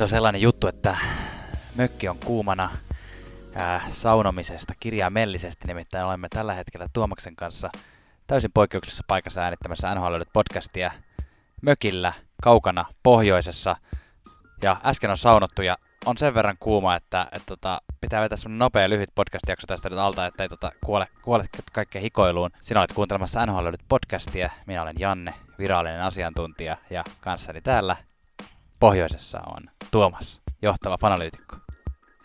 Se on sellainen juttu, että mökki on kuumana ää, saunomisesta kirjaimellisesti, nimittäin olemme tällä hetkellä Tuomaksen kanssa täysin poikkeuksessa paikassa äänittämässä NHL podcastia mökillä kaukana pohjoisessa. Ja äsken on saunottu ja on sen verran kuuma, että, että, tota, pitää vetää semmonen nopea lyhyt podcast-jakso tästä nyt alta, ettei tota, kuole, kuole kaikkeen hikoiluun. Sinä olet kuuntelemassa NHL podcastia. Minä olen Janne, virallinen asiantuntija ja kanssani täällä pohjoisessa on Tuomas, johtava fanalyytikko.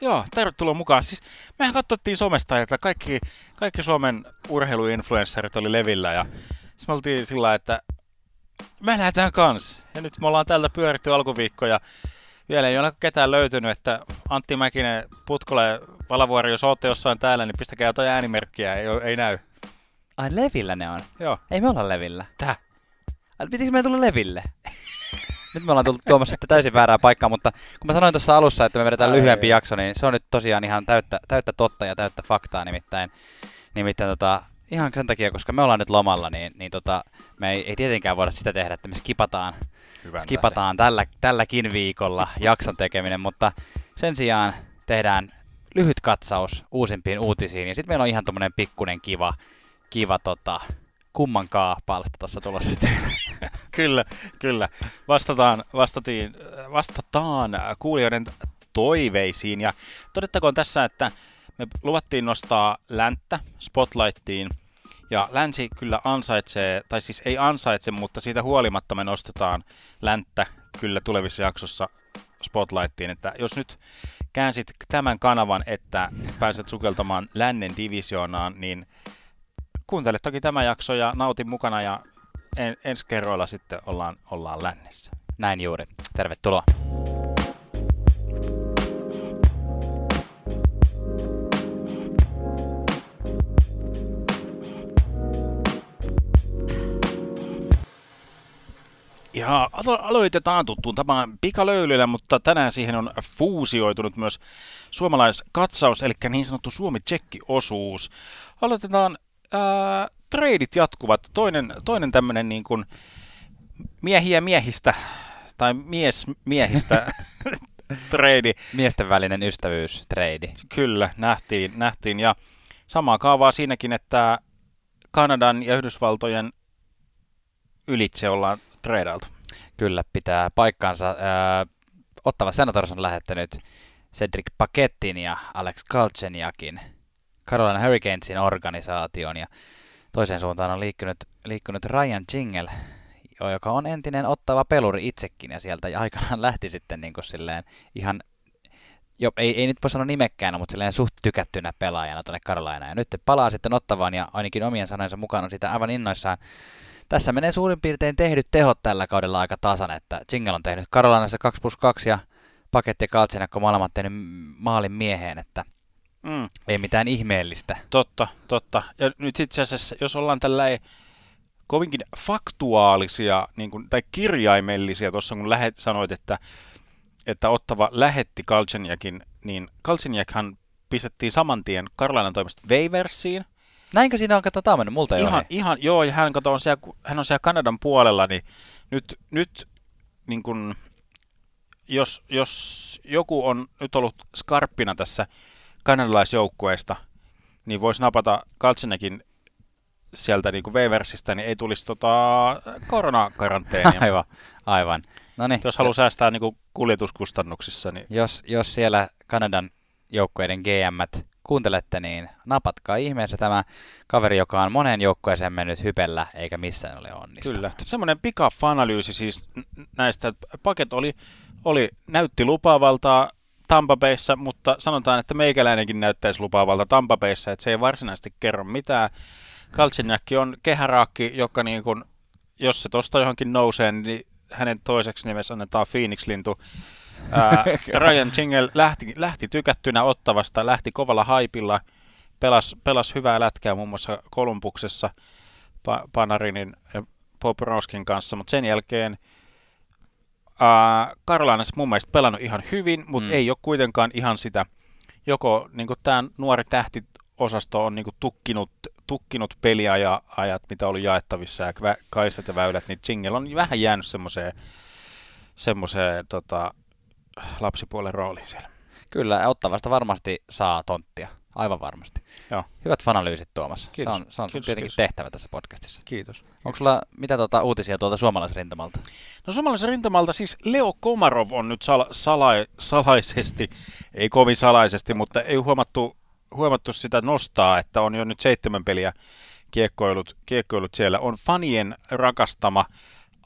Joo, tervetuloa mukaan. Siis mehän katsottiin somesta, että kaikki, kaikki Suomen urheiluinfluencerit oli levillä ja siis me oltiin sillä että me lähdetään kans. Ja nyt me ollaan tältä pyöritty alkuviikko ja vielä ei ole ketään löytynyt, että Antti Mäkinen, Putkola ja Palavuori, jos olette jossain täällä, niin pistäkää jotain äänimerkkiä, ei, ei näy. Ai levillä ne on? Joo. Ei me olla levillä. Tää. Pitikö meidän tulla leville? nyt me ollaan tullut tuomassa sitten täysin väärää paikkaa, mutta kun mä sanoin tuossa alussa, että me vedetään Ai, lyhyempi ai. jakso, niin se on nyt tosiaan ihan täyttä, täyttä totta ja täyttä faktaa nimittäin. Nimittäin tota, ihan sen takia, koska me ollaan nyt lomalla, niin, niin tota, me ei, ei tietenkään voida sitä tehdä, että me skipataan, Hyvän skipataan tällä, tälläkin viikolla jakson tekeminen, mutta sen sijaan tehdään lyhyt katsaus uusimpiin uutisiin, ja sitten meillä on ihan tommonen pikkunen kiva, kiva tota, kummankaa palsta tuossa tulossa sitten. Kyllä, kyllä. Vastataan, vastatiin, vastataan kuulijoiden toiveisiin. Ja todettakoon tässä, että me luvattiin nostaa länttä Spotlightiin. Ja länsi kyllä ansaitsee, tai siis ei ansaitse, mutta siitä huolimatta me nostetaan länttä kyllä tulevissa jaksossa Spotlightiin, että jos nyt käänsit tämän kanavan, että pääset sukeltamaan lännen divisioonaan, niin kuuntele toki tämä jakso ja nauti mukana ja en, ensi kerroilla sitten ollaan, ollaan lännessä. Näin juuri. Tervetuloa. Ja alo- aloitetaan tuttuun tapaan pikalöylyllä, mutta tänään siihen on fuusioitunut myös suomalaiskatsaus, eli niin sanottu Suomi-Tsekki-osuus. Aloitetaan, ää, treidit jatkuvat. Toinen, toinen tämmöinen niin kuin miehiä miehistä, tai mies miehistä treidi. Miesten välinen ystävyys, trade. Kyllä, nähtiin, nähtiin. Ja samaa kaavaa siinäkin, että Kanadan ja Yhdysvaltojen ylitse ollaan treidailtu. Kyllä, pitää paikkansa. Ää, Ottava Senators on lähettänyt Cedric Pakettin ja Alex Galchenyukin Carolina Hurricanesin organisaation ja toiseen suuntaan on liikkunut, liikkunut Ryan Jingle, joka on entinen ottava peluri itsekin ja sieltä aikanaan lähti sitten niin kuin silleen ihan jo, ei, ei nyt voi sanoa nimekkäänä, mutta silleen suht tykättynä pelaajana tuonne Carolinaan. Ja nyt palaa sitten ottavaan ja ainakin omien sanojensa mukaan on sitä aivan innoissaan. Tässä menee suurin piirtein tehdyt tehot tällä kaudella aika tasan, että Jingle on tehnyt Carolinassa 2 plus 2 ja Paketti ja Kaltsenakko molemmat tehnyt maalin mieheen, että Mm, ei mitään ihmeellistä. totta, totta. Ja nyt itse asiassa, jos ollaan tällä kovinkin faktuaalisia niin kuin, tai kirjaimellisia, tuossa kun lähet, sanoit, että, että Ottava lähetti Kalchenjakin, niin Kalchenjakhan pistettiin saman tien Karolainan toimesta Waiversiin, Näinkö siinä on, katsotaan mennyt, multa ihan, ole. ihan, joo, ja hän, kato, on siellä, hän on siellä Kanadan puolella, niin nyt, nyt niin kun, jos, jos joku on nyt ollut skarppina tässä kanadalaisjoukkueesta, niin voisi napata Kaltsenekin sieltä niin Waversista, niin ei tulisi tota, koronakaranteenia. Aivan, aivan. No niin, Jos haluaa säästää niin kuin kuljetuskustannuksissa, niin jos, jos siellä Kanadan joukkueiden gm kuuntelette, niin napatkaa ihmeessä tämä kaveri, joka on moneen joukkueeseen mennyt hypellä, eikä missään ole onnistunut. Kyllä. Semmoinen pikafanalyysi siis näistä. Paket oli, oli, näytti lupaavalta Tampa Bayssa, mutta sanotaan, että meikäläinenkin näyttäisi lupaavalta Tampa Bayssa, että se ei varsinaisesti kerro mitään. Kaltsinjakki on kehäraakki, joka niin kun, jos se tosta johonkin nousee, niin hänen toiseksi nimessä annetaan Phoenix-lintu. Ää, Ryan Jingle lähti, lähti tykättynä ottavasta, lähti kovalla haipilla, pelasi pelas hyvää lätkää muun muassa Kolumbuksessa pa- Panarinin ja Poporowskin kanssa, mutta sen jälkeen ää, Carolinassa mun mielestä pelannut ihan hyvin, mutta Mm. ei ole kuitenkaan ihan sitä, joko niin tämä nuori tähtiosasto on niin tukkinut, tukkinut peliajat, mitä oli jaettavissa ja kaistat ja väylät, niin Jingle on vähän jäänyt semmoiseen semmoiseen tota, lapsipuolen rooliin siellä. Kyllä, Ottavasta varmasti saa tonttia. Aivan varmasti. Joo. Hyvät fanalyysit Tuomas. Kiitos. Se on, se on Kiitos, tietenkin kiitos. tehtävä tässä podcastissa. Kiitos. Onko sulla mitä tuota uutisia tuolta suomalaisrintamalta? No suomalaisen rintamalta siis Leo Komarov on nyt sala, salai, salaisesti, ei kovin salaisesti, mutta ei huomattu, huomattu sitä nostaa, että on jo nyt seitsemän peliä kiekkoilut, kiekkoilut siellä. On fanien rakastama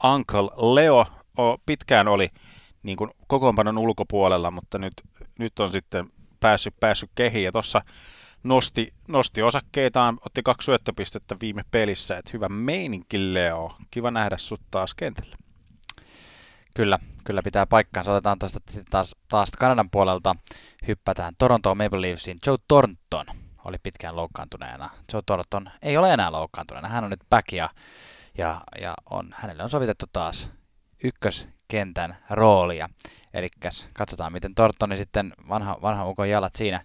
Uncle Leo, o, pitkään oli niin kuin kokoonpanon ulkopuolella, mutta nyt, nyt on sitten päässyt, päässyt kehiin ja tuossa nosti, nosti osakkeitaan, otti kaksi syöttöpistettä viime pelissä, että hyvä meininki Leo, kiva nähdä sut taas kentällä. Kyllä, kyllä pitää paikkaansa. Otetaan tuosta taas, taas Kanadan puolelta. Hyppätään Toronto Maple Leafsiin. Joe Thornton oli pitkään loukkaantuneena. Joe Thornton ei ole enää loukkaantuneena. Hän on nyt back ja, ja, ja on, hänelle on sovitettu taas ykköskentän roolia. Eli katsotaan, miten Thorntoni sitten, vanha, vanha ukon jalat siinä.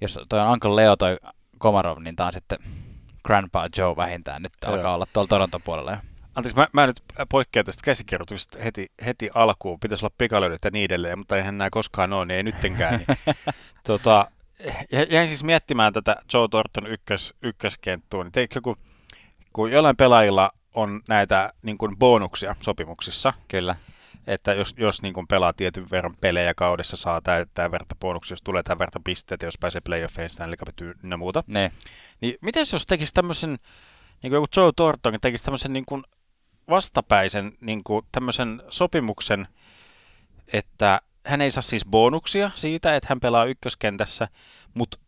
Jos toi on Uncle Leo toi Komarov, niin tää on sitten Grandpa Joe vähintään. Nyt Joo. alkaa olla tuolla Toronton puolella jo. Anteeksi, mä, mä nyt poikkean tästä käsikirjoituksesta heti, heti alkuun. Pitäisi olla pikalöydet ja niin edelleen, mutta eihän nämä koskaan ole, niin ei nyttenkään. Niin. tota, jä- jäin siis miettimään tätä Joe Thornton ykkös, ykköskenttua, niin teikö joku, kun jollain pelaajilla on näitä niin kuin bonuksia sopimuksissa, Kyllä. että jos, jos niin kuin pelaa tietyn verran pelejä kaudessa, saa täyttää verta bonuksia, jos tulee tämän verta pisteitä, jos pääsee playoffeihin, Stanley Cupit ynnä muuta. Ne. Niin miten jos tekisi tämmöisen, niin kuin joku Joe Thornton tekisi tämmöisen niin kuin vastapäisen niin kuin tämmöisen sopimuksen, että hän ei saa siis bonuksia siitä, että hän pelaa ykköskentässä, mutta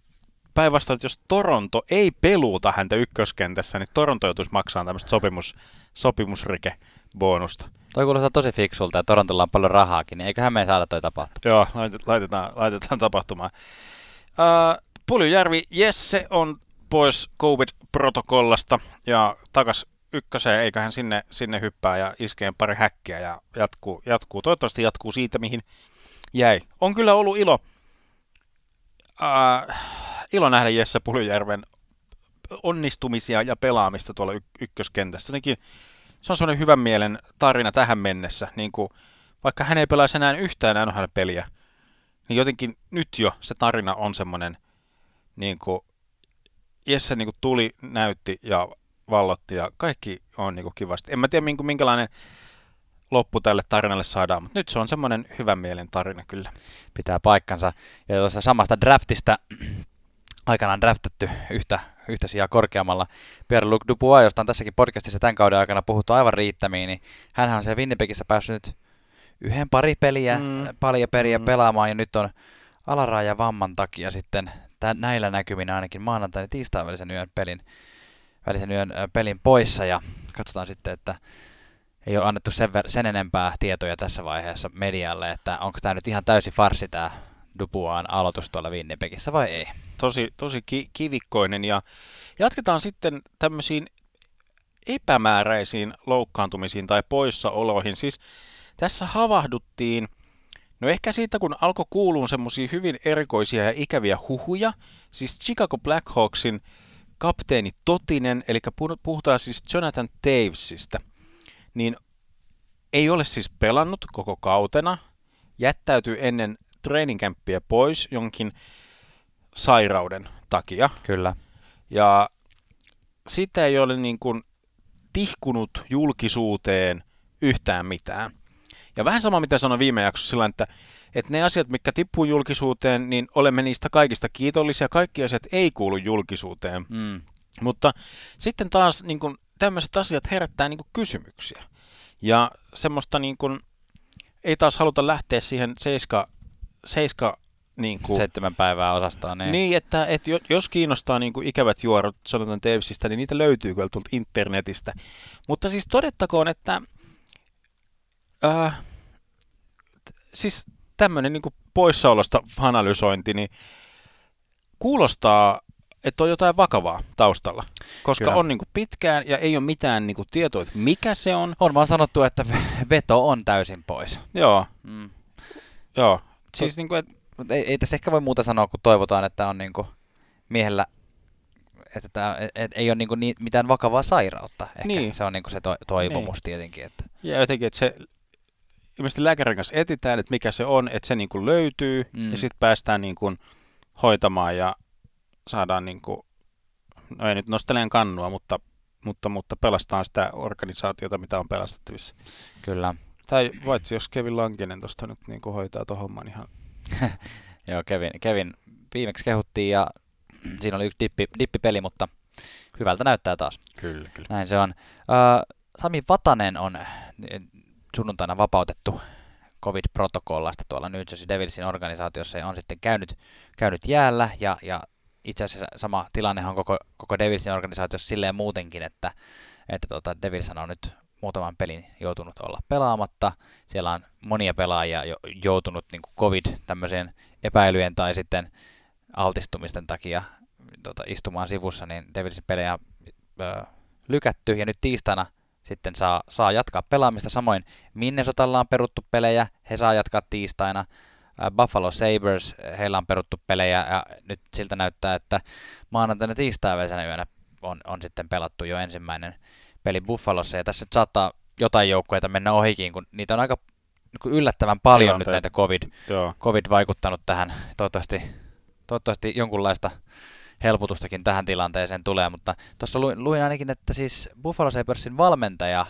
päinvastoin, että jos Toronto ei peluuta häntä ykköskentässä, niin Toronto joutuisi maksamaan tämmöistä sopimus, sopimusrike-bonusta. Toi kuulostaa tosi fiksulta ja Torontolla on paljon rahaakin, niin eiköhän me saada toi tapahtua. Joo, lait- laitetaan, laitetaan tapahtumaan. Uh, Puljujärvi Jesse on pois COVID-protokollasta ja takas ykköseen, eiköhän sinne, sinne hyppää ja iskeen pari häkkiä ja jatkuu, jatkuu. Toivottavasti jatkuu siitä, mihin jäi. On kyllä ollut ilo, uh, ilo nähdä Jesse Puljujärven onnistumisia ja pelaamista tuolla y- ykköskentässä. Jotenkin se on semmoinen hyvän mielen tarina tähän mennessä, niin kuin, vaikka hän ei pelaisi enää yhtään NHL-peliä, niin jotenkin nyt jo se tarina on semmoinen, niin kuin Jesse niin kuin tuli, näytti ja vallotti ja kaikki on niin kuin kivasti. En mä tiedä minkä- minkälainen loppu tälle tarinalle saadaan, mutta nyt se on semmoinen hyvän mielen tarina kyllä. Pitää paikkansa. Ja tuossa samasta draftista aikanaan draftattu yhtä, yhtä sijaa korkeammalla Pierre-Luc Dubois, josta on tässäkin podcastissa tämän kauden aikana puhuttu aivan riittämiin, niin hänhän on siellä Winnipegissä päässyt nyt yhden pari peliä, Mm. paljon peliä Mm. pelaamaan, ja nyt on alaraja vamman takia sitten tä, näillä näkyminä ainakin maanantain ja tiistain välisen yön pelin, välisen yön pelin poissa, ja katsotaan sitten, että ei ole annettu sen, ver- sen enempää tietoja tässä vaiheessa medialle, että onko tämä nyt ihan täysi farsi tämä Dubuaan aloitus tuolla Winnipegissä vai ei. Tosi, tosi ki- kivikkoinen ja jatketaan sitten tämmöisiin epämääräisiin loukkaantumisiin tai poissaoloihin. Siis tässä havahduttiin, no ehkä siitä kun alkoi kuulua semmoisia hyvin erikoisia ja ikäviä huhuja, siis Chicago Blackhawksin kapteeni Totinen, eli pu- puhutaan siis Jonathan Tavesista, niin ei ole siis pelannut koko kautena, jättäytyy ennen treeninkämppiä pois jonkin sairauden takia. Kyllä. Ja sitä ei ole niin kuin tihkunut julkisuuteen yhtään mitään. Ja vähän sama, mitä sanoin viime jaksossa sillä, että, että ne asiat, mitkä tippuu julkisuuteen, niin olemme niistä kaikista kiitollisia. Kaikki asiat ei kuulu julkisuuteen. Mm. Mutta sitten taas niin kuin, tämmöiset asiat herättää niin kuin, kysymyksiä. Ja semmoista niin kuin, ei taas haluta lähteä siihen seiska, seiska niin kuin, Seitsemän päivää osastoon. Niin. niin, että, että jo- jos kiinnostaa niin kuin ikävät juorot Jonathan Davisista, niin niitä löytyy kyllä tuolta internetistä. Mutta siis todettakoon, että äh, siis tämmöinen niin poissaolosta analysointi, niin kuulostaa, että on jotain vakavaa taustalla. Koska Kyllä. on niin kuin pitkään ja ei ole mitään niin kuin tietoa, että mikä se on. On vaan sanottu, että veto on täysin pois. Joo, Mm. joo. Siis niin kuin, Mutta ei, ei tässä ehkä voi muuta sanoa, kun toivotaan, että on niinku miehellä, että tää, et, et, ei ole niinku ni, mitään vakavaa sairautta. Ehkä Niin. se on niinku se to, toivomus Niin. tietenkin. Että. Ja jotenkin, että se ilmeisesti lääkärin kanssa etitään, että mikä se on, että se niin kuin löytyy Mm. ja sitten päästään niin kuin hoitamaan ja saadaan niin kuin, no ei nyt nosteleen kannua, mutta, mutta, mutta pelastaan sitä organisaatiota, mitä on pelastettavissa. Kyllä. Tai paitsi jos Kevin Lankinen tuosta nyt niin hoitaa tuon homman ihan Joo, Kevin, Kevin viimeksi kehuttiin ja siinä oli yksi dippi, dippipeli, mutta hyvältä näyttää taas. Kyllä, kyllä. Näin se on. Uh, Sami Vatanen on eh, sunnuntaina vapautettu COVID-protokollasta tuolla New Jersey Devilsin organisaatiossa ja on sitten käynyt, käynyt jäällä ja, ja itse asiassa sama tilannehan on koko, koko Devilsin organisaatiossa silleen muutenkin, että, että tota Devils on nyt muutaman pelin joutunut olla pelaamatta. Siellä on monia pelaajia jo, joutunut niin COVID tämmöiseen epäilyjen tai sitten altistumisten takia tota, istumaan sivussa, niin Devilsin pelejä ö, lykätty ja nyt tiistaina sitten saa, saa jatkaa pelaamista. Samoin Minnesotalla on peruttu pelejä, he saa jatkaa tiistaina. Buffalo Sabres, heillä on peruttu pelejä ja nyt siltä näyttää, että maanantaina tiistai välisenä yönä on, on sitten pelattu jo ensimmäinen peli Buffalossa ja tässä nyt saattaa jotain joukkueita mennä ohikin, kun niitä on aika niin kuin yllättävän paljon nyt Tilanteet. näitä COVID, Joo. COVID vaikuttanut tähän. Toivottavasti, toivottavasti jonkunlaista helpotustakin tähän tilanteeseen tulee, mutta tuossa luin, luin ainakin, että siis Buffalo Sabresin valmentaja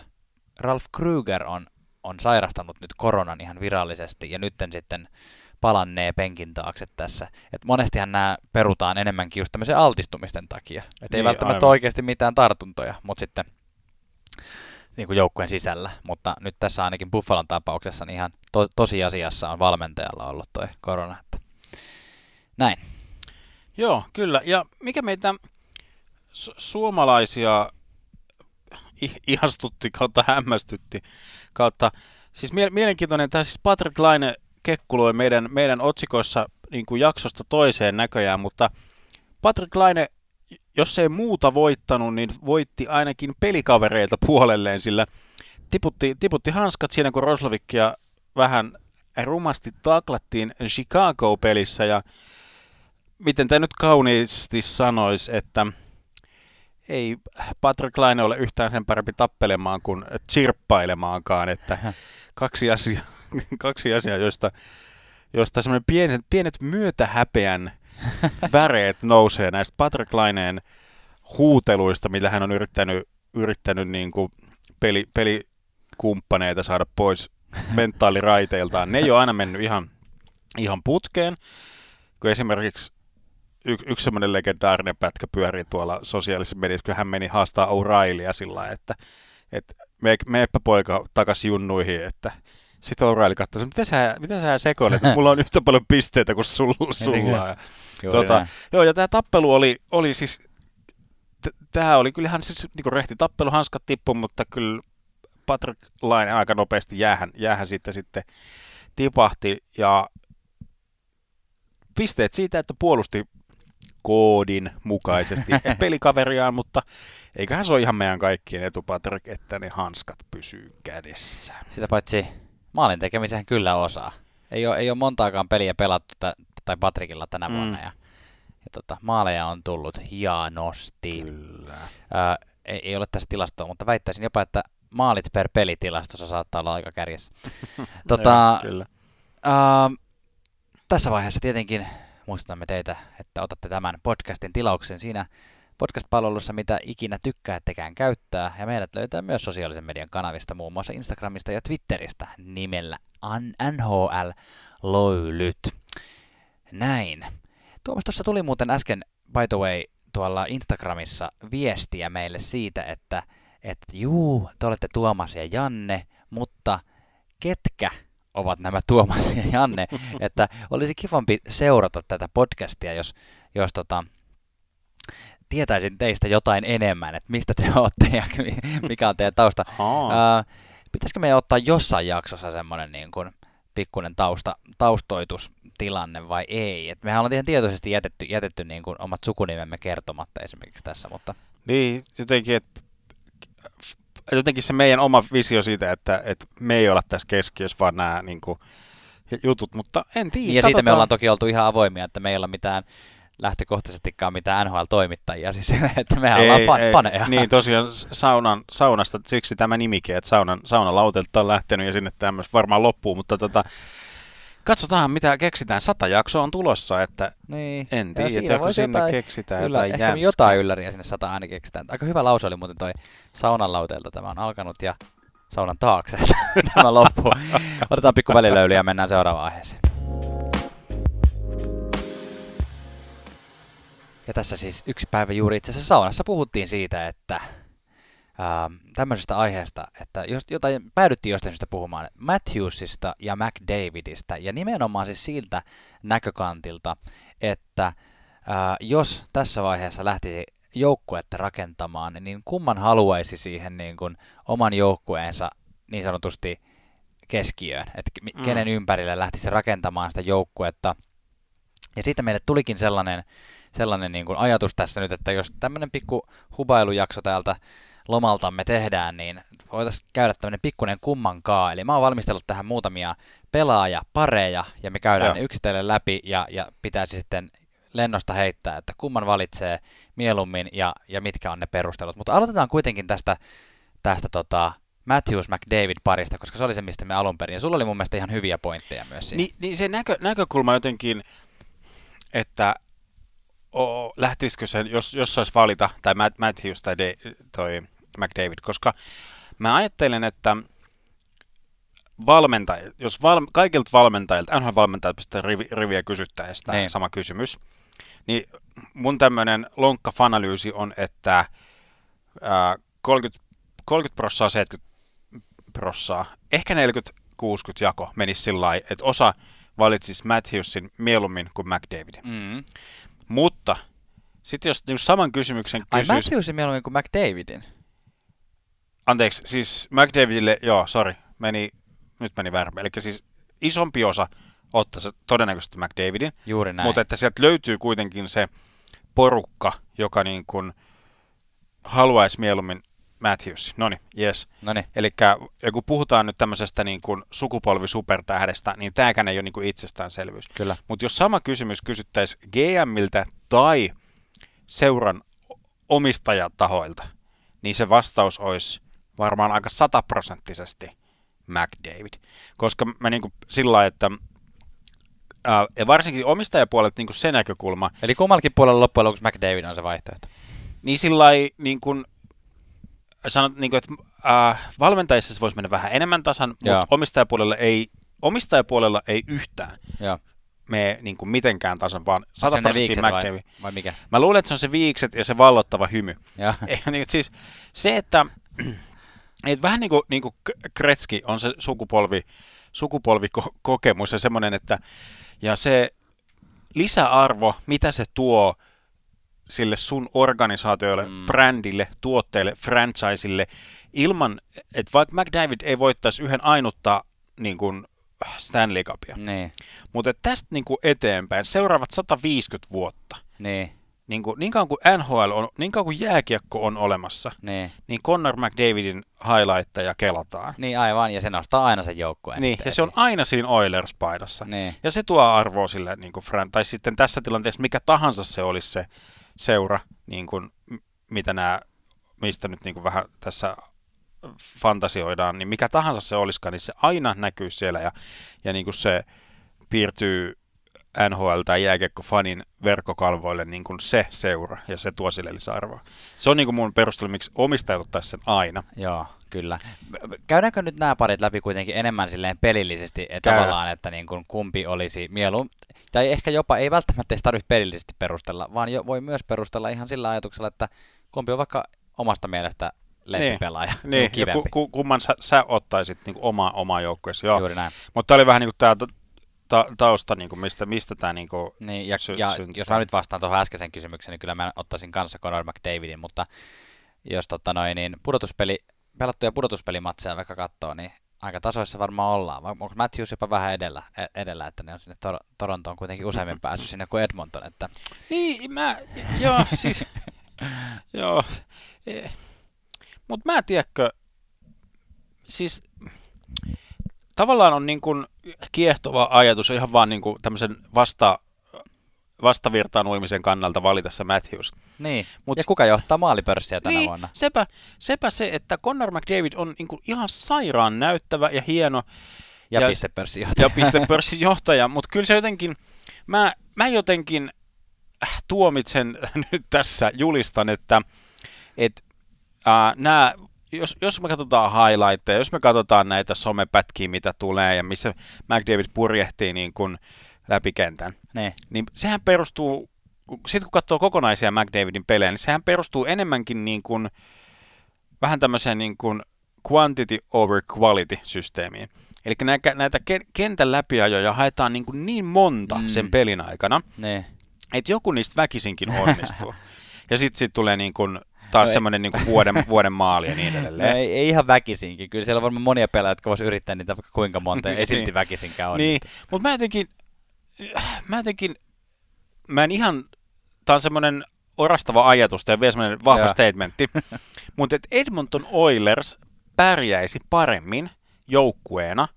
Ralph Kruger on, on sairastanut nyt koronan ihan virallisesti ja nytten sitten palannee penkin taakse tässä. Et monestihan nämä perutaan enemmänkin just tämmöisen altistumisten takia. Et ei Niin, välttämättä aivan. oikeasti mitään tartuntoja, mutta sitten niin kuin joukkueen sisällä. Mutta nyt tässä ainakin Buffalon tapauksessa niin ihan to- tosiasiassa on valmentajalla ollut toi korona. Että näin. Joo, kyllä. Ja mikä meitä su- suomalaisia ihastutti kautta hämmästytti kautta, siis mie- mielenkiintoinen, tämä siis Patrick Laine kekkuloi meidän, meidän otsikoissa niin kuin jaksosta toiseen näköjään, mutta Patrick Laine, jos ei muuta voittanut, niin voitti ainakin pelikavereilta puolelleen, sillä tiputti, tiputti hanskat siinä, kun Roslovikia vähän rumasti taklattiin Chicago-pelissä. Ja miten tämä nyt kauniisti sanoisi, että ei Patrick Laine ole yhtään sen parempi tappelemaan kuin chirppailemaankaan, että kaksi asiaa, kaksi asiaa joista, joista semmoinen pienet, pienet myötähäpeän väreet nousee näistä Patrick Laineen huuteluista, millä hän on yrittänyt, yrittänyt niin kuin peli, pelikumppaneita saada pois mentaaliraiteiltaan. Ne ei ole aina mennyt ihan, ihan putkeen, kun esimerkiksi y- yksi semmoinen legendaarinen pätkä pyörii tuolla sosiaalisessa mediassa, kun hän meni haastaa O'Reillya sillä että, että me, meepä poika takas junnuihin, että sitten O'Reilly katsoi, mitä sä, mitä sä sekoilet, mulla on yhtä paljon pisteitä kuin sulla. sulla. Tota, näin. joo, ja tämä tappelu oli, oli siis, tämä oli kyllähän siis niinku rehti tappelu, hanskat tippu, mutta kyllä Patrick Laine aika nopeasti jäähän, jäähän siitä sitten tipahti, ja pisteet siitä, että puolusti koodin mukaisesti pelikaveriaan, mutta eiköhän se ole ihan meidän kaikkien etu, Patrick, että ne hanskat pysyy kädessä. Sitä paitsi maalin tekemisen kyllä osaa. Ei ole, ei ole montaakaan peliä pelattu tai Patrikilla tänä Mm. vuonna. Ja, ja tota, maaleja on tullut hienosti. Kyllä. Ää, ei, ei ole tässä tilastoa, mutta väittäisin jopa, että maalit per pelitilastossa saattaa olla aika kärjessä. tota, kyllä. ää, tässä vaiheessa tietenkin muistutamme teitä, että otatte tämän podcastin tilauksen siinä podcast-palvelussa, mitä ikinä tykkäättekään käyttää. Ja meidät löytää myös sosiaalisen median kanavista, muun muassa Instagramista ja Twitteristä nimellä NHL Löylyt. Näin. Tuomas tuossa tuli muuten äsken, by the way, tuolla Instagramissa viestiä meille siitä, että, että juu, te olette Tuomas ja Janne, mutta ketkä ovat nämä Tuomas ja Janne, että olisi kivampi seurata tätä podcastia, jos, jos tota, tietäisin teistä jotain enemmän, että mistä te olette ja mikä on teidän tausta. Ää, pitäisikö meidän ottaa jossain jaksossa semmoinen niin kuin pikkuinen tausta, taustoitustilanne vai ei? Et mehän ollaan ihan tietoisesti jätetty, jätetty niin kuin omat sukunimemme kertomatta esimerkiksi tässä, mutta Niin, jotenkin, että jotenkin se meidän oma visio siitä, että, että me ei olla tässä keskiössä, vaan nämä niin kuin, jutut, mutta en tiedä. niin, ja siitä me ollaan toki oltu ihan avoimia, että me ei olla mitään lähtökohtaisestikaan mitään NHL-toimittajia, siis että mehän ei, ollaan pan- ei, paneja. Niin, tosiaan saunan, saunasta, siksi tämä nimikin, että saunan, saunalautelta on lähtenyt ja sinne tämmöistä varmaan loppuu, mutta tota, Katsotaan, mitä keksitään. Sata jaksoa on tulossa, että niin. en tiedä, että joku sinne jotain, keksitään yllä, jotain ehkä jotain ylläriä sinne sata aina keksitään. Aika hyvä lause oli muuten toi saunan lauteelta. Tämä on alkanut ja saunan taakse. Tämä loppuu. Otetaan pikku välilöyly ja mennään seuraavaan aiheeseen. Ja tässä siis yksi päivä juuri itse asiassa saunassa puhuttiin siitä, että äh, tämmöisestä aiheesta, että jos, jotain, päädyttiin jostain syystä puhumaan Matthewsista ja McDavidista, ja nimenomaan siis siltä näkökantilta, että äh, jos tässä vaiheessa lähtisi joukkuetta rakentamaan, niin kumman haluaisi siihen niin kuin oman joukkueensa niin sanotusti keskiöön, että mm. kenen ympärille lähtisi rakentamaan sitä joukkuetta. Ja siitä meille tulikin sellainen, sellainen niin kuin ajatus tässä nyt, että jos tämmöinen pikku hubailujakso täältä lomaltamme tehdään, niin voitaisiin käydä tämmöinen pikkuinen kummankaa. Eli mä oon valmistellut tähän muutamia pelaajapareja, ja me käydään Joo. ne yksitellen läpi, ja, ja pitäisi sitten lennosta heittää, että kumman valitsee mieluummin, ja, ja mitkä on ne perustelut. Mutta aloitetaan kuitenkin tästä, tästä tota, Matthews McDavid parista, koska se oli se, mistä me alun perin. Ja sulla oli mun mielestä ihan hyviä pointteja myös siinä. Niin, niin se näkö, näkökulma jotenkin, että o, lähtisikö sen, jos, jos saisi valita, tai Matt, Matthews tai de, toi McDavid, koska mä ajattelen, että valmentajat, jos val, kaikilta valmentajilta, NHL-valmentajilta pistetään rivi, riviä kysyttäessä niin. sama kysymys, niin mun tämmöinen lonkka-fanalyysi on, että ää, 30, 30 prossaa, 70 prossaa, ehkä 40-60 jako menisi sillä lailla, että osa valitsisi Matthewsin mieluummin kuin McDavidin. Mm. Mutta sitten jos niin saman kysymyksen kysyisi... Ai Matthewsin mieluummin kuin McDavidin? Anteeksi, siis McDavidille, joo, sorry, meni, nyt meni väärin. Eli siis isompi osa ottaisi todennäköisesti McDavidin. Juuri näin. Mutta että sieltä löytyy kuitenkin se porukka, joka niin kuin haluaisi mieluummin Matthews. No niin, yes. Eli kun puhutaan nyt tämmöisestä niin kuin sukupolvisupertähdestä, niin tämäkään ei ole niin kuin itsestäänselvyys. Kyllä. Mutta jos sama kysymys kysyttäisiin GMiltä tai seuran omistajatahoilta, niin se vastaus olisi varmaan aika sataprosenttisesti McDavid. Koska mä niin kuin sillä että ää, ja varsinkin omistajapuolet niin kuin se näkökulma. Eli kummallakin puolella loppujen lopuksi McDavid on se vaihtoehto. Niin sillä niin kuin, sanot, niin kuin, että äh, valmentajissa se voisi mennä vähän enemmän tasan, mutta omistajapuolella ei, omistajapuolella ei yhtään. Ja. Me niin kuin mitenkään tasan, vaan 100 prosenttia. Vai, vai mikä? Mä luulen, että se on se viikset ja se vallottava hymy. Ja. niin, siis se, että et vähän niin kuin, niin kuin Kretski on se sukupolvi, sukupolvikokemus ja semmoinen, että ja se lisäarvo, mitä se tuo sille sun organisaatiolle, mm. brändille, tuotteelle, franchiselle, ilman, että vaikka McDavid ei voittaisi yhden ainutta niin kuin Stanley Cupia, niin. mutta tästä niin kuin eteenpäin, seuraavat 150 vuotta, niin niin, kuin, niin kauan kuin NHL on, niin kauan kuin jääkiekko on olemassa, niin, niin Connor McDavidin highlightteja kelataan. Niin aivan, ja se nostaa aina sen joukkueen. Niin, ja se on aina siinä Oilers-paidassa. Niin. Ja se tuo arvoa sille, niin kuin Fran, tai sitten tässä tilanteessa mikä tahansa se olisi se seura, niin kuin, mitä nämä, mistä nyt niin kuin vähän tässä fantasioidaan, niin mikä tahansa se olisikaan, niin se aina näkyy siellä ja, ja niin kuin se piirtyy NHL- tai jääkiekko-fanin verkkokalvoille niin kuin se seura, ja se tuo sille lisäarvoa. Se on niin kuin mun perustelu, miksi omistajat ottaisi sen aina. Joo, kyllä. Käydäänkö nyt nämä parit läpi kuitenkin enemmän silleen pelillisesti, että Käydään. tavallaan, että niin kuin kumpi olisi mielu, tai ehkä jopa ei välttämättä edes tarvitse pelillisesti perustella, vaan jo, voi myös perustella ihan sillä ajatuksella, että kumpi on vaikka omasta mielestä lempipelaaja. Niin, niin. Ja ku, ku, kumman sä, sä ottaisit niin kuin oma, oma joukkueesi. Joo. Juuri näin. Mutta tämä oli vähän niin kuin tämä ta- tausta, niin kuin mistä, mistä tämä niin kuin niin, ja, sy- ja jos mä nyt vastaan tuohon äskeisen kysymykseen, niin kyllä mä ottaisin kanssa Conor McDavidin, mutta jos tota noin, niin pudotuspeli, pelattuja pudotuspelimatseja vaikka katsoo, niin aika tasoissa varmaan ollaan. Onko Matthews jopa vähän edellä, e- edellä että ne on sinne Tor- Torontoon kuitenkin useammin päässyt sinne kuin Edmonton. Että... Niin, mä, joo, siis, joo, e, mutta mä tiedätkö, siis tavallaan on niin kuin kiehtova ajatus ihan vaan niin kuin tämmöisen vasta, vastavirtaan uimisen kannalta valitessa Matthews. Niin, Mut, ja kuka johtaa maalipörssiä tänä niin, vuonna? Sepä, sepä se, että Connor McDavid on niin kuin ihan sairaan näyttävä ja hieno. Ja, ja pistepörssin johtaja. Ja pistepörssin johtaja, mutta kyllä se jotenkin, mä, mä jotenkin äh, tuomitsen nyt tässä, julistan, että et, äh, nämä jos, jos me katsotaan highlightteja, jos me katsotaan näitä somepätkiä, mitä tulee ja missä McDavid purjehtii niin kuin läpikentän, ne. niin sehän perustuu, sitten kun katsoo kokonaisia McDavidin pelejä, niin sehän perustuu enemmänkin niin kuin, vähän tämmöiseen niin kuin quantity over quality systeemiin. Eli näitä, näitä kentän läpiajoja haetaan niin, kuin niin monta mm. sen pelin aikana, ne. että joku niistä väkisinkin onnistuu. ja sitten sit tulee niin kuin taas no semmoinen niin vuoden, vuoden maali ja niin edelleen. No ei, ei, ihan väkisinkin. Kyllä siellä on varmaan monia pelaajia, jotka voisivat yrittää niitä vaikka kuinka monta, ei silti niin. väkisinkään on. Niin, mutta mä jotenkin, mä jotenkin, mä en ihan, tää on semmoinen orastava ajatus ja vielä semmoinen vahva Joo. statementti, mutta että Edmonton Oilers pärjäisi paremmin joukkueena,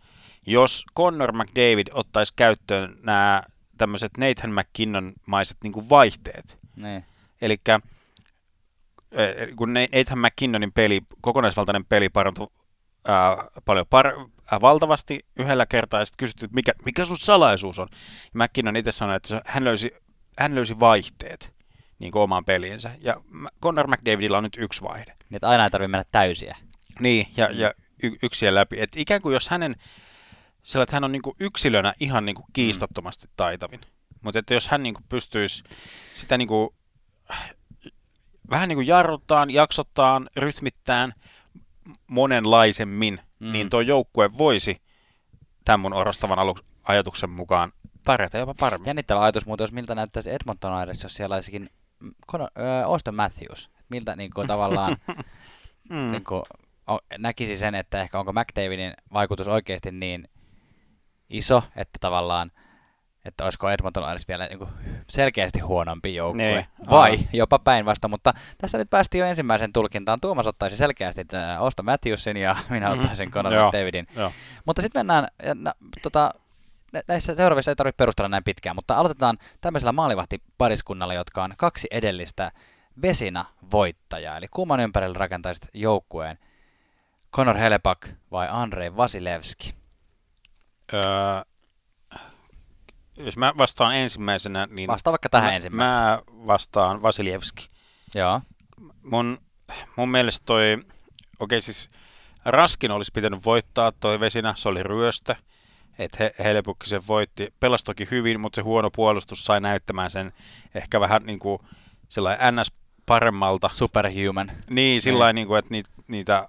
jos Connor McDavid ottaisi käyttöön nämä tämmöiset Nathan McKinnon-maiset niin vaihteet. Niin. Eli kun Nathan McKinnonin peli, kokonaisvaltainen peli parantui ää, paljon par- ää, valtavasti yhdellä kertaa, ja sitten kysyttiin, että mikä, mikä sun salaisuus on. Ja McKinnon itse sanoi, että hän löysi, hän löysi vaihteet niin kuin omaan peliinsä. Ja Connor McDavidilla on nyt yksi vaihde. Niin, että aina ei tarvitse mennä täysiä. Niin, ja, ja y- yksiä läpi. Että ikään kuin jos hänen, sillä että hän on niin kuin yksilönä ihan niin kuin kiistattomasti taitavin. Mutta että jos hän niin kuin pystyisi sitä niin kuin vähän niin kuin jarruttaan, jaksottaan, rytmittään monenlaisemmin, mm. niin tuo joukkue voisi tämän mun orastavan alu- ajatuksen mukaan pärjätä jopa paremmin. Jännittävä ajatus muuten, jos miltä näyttäisi Edmonton Aires, jos siellä olisikin äh, Austin Matthews. Miltä niin kuin, tavallaan mm. niin kuin, o, näkisi sen, että ehkä onko McDavidin vaikutus oikeasti niin iso, että tavallaan – että olisiko Edmonton Oilers vielä niin selkeästi huonompi joukkue, ne, vai aa. jopa päinvastoin, mutta tässä nyt päästiin jo ensimmäisen tulkintaan. Tuomas ottaisi selkeästi Osta Matthewsin ja minä mm-hmm. ottaisin Conor Davidin. Mutta sitten mennään, na, tota, näissä seuraavissa ei tarvitse perustella näin pitkään, mutta aloitetaan tämmöisellä maalivahtipariskunnalla, jotka on kaksi edellistä Vesina voittajaa, eli kumman ympärillä rakentaisit joukkueen, Conor Helepak vai Andrei Vasilevski? Öö, jos mä vastaan ensimmäisenä, niin... Vastaa vaikka tähän mä, ensimmäisenä. Mä vastaan Vasilievski. Joo. Mun, mun mielestä toi... Okei, okay, siis Raskin olisi pitänyt voittaa toi vesinä, se oli ryöstö. Että he, Helepukki sen voitti. Pelasi toki hyvin, mutta se huono puolustus sai näyttämään sen ehkä vähän niin kuin sellainen NS paremmalta. Superhuman. Niin, sillä niin kuin, että niitä, niitä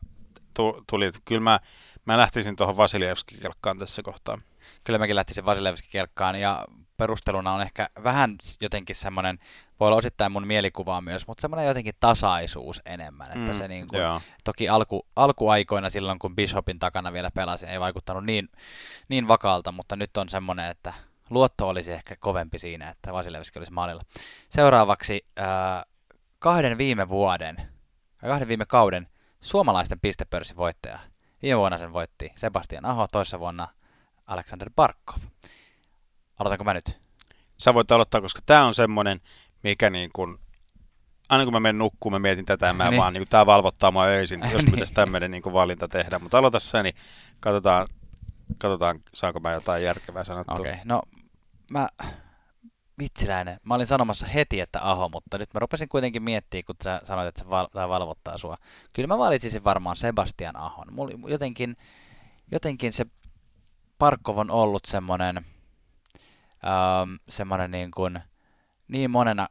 tuli. Kyllä mä, mä lähtisin tuohon Vasilievskin kelkkaan tässä kohtaa kyllä mäkin lähtisin Vasilevski kelkkaan ja perusteluna on ehkä vähän jotenkin semmoinen, voi olla osittain mun mielikuvaa myös, mutta semmoinen jotenkin tasaisuus enemmän. Että mm, se niin kuin, toki alku, alkuaikoina silloin, kun Bishopin takana vielä pelasin, ei vaikuttanut niin, niin vakaalta, mutta nyt on semmoinen, että luotto olisi ehkä kovempi siinä, että Vasilevski olisi maalilla. Seuraavaksi äh, kahden viime vuoden, kahden viime kauden suomalaisten pistepörssin voittaja. Viime vuonna sen voitti Sebastian Aho, toisessa vuonna Alexander Barkov. Aloitanko mä nyt? Sä voit aloittaa, koska tämä on semmoinen, mikä niin kuin, aina kun mä menen nukkuun, mä mietin tätä mä niin. vaan, niin tämä valvottaa mua öisin, jos niin. pitäisi tämmöinen niin valinta tehdä. Mutta aloita sä, niin katsotaan, katsotaan, saanko mä jotain järkevää sanottua. Okei, okay, no mä, vitsiläinen. Mä olin sanomassa heti, että Aho, mutta nyt mä rupesin kuitenkin miettimään, kun sä sanoit, että se val- tai valvottaa sua. Kyllä mä valitsisin varmaan Sebastian Ahon. Mulla jotenkin, jotenkin se Parkov on ollut semmoinen, ähm, semmoinen niin, kuin, niin monena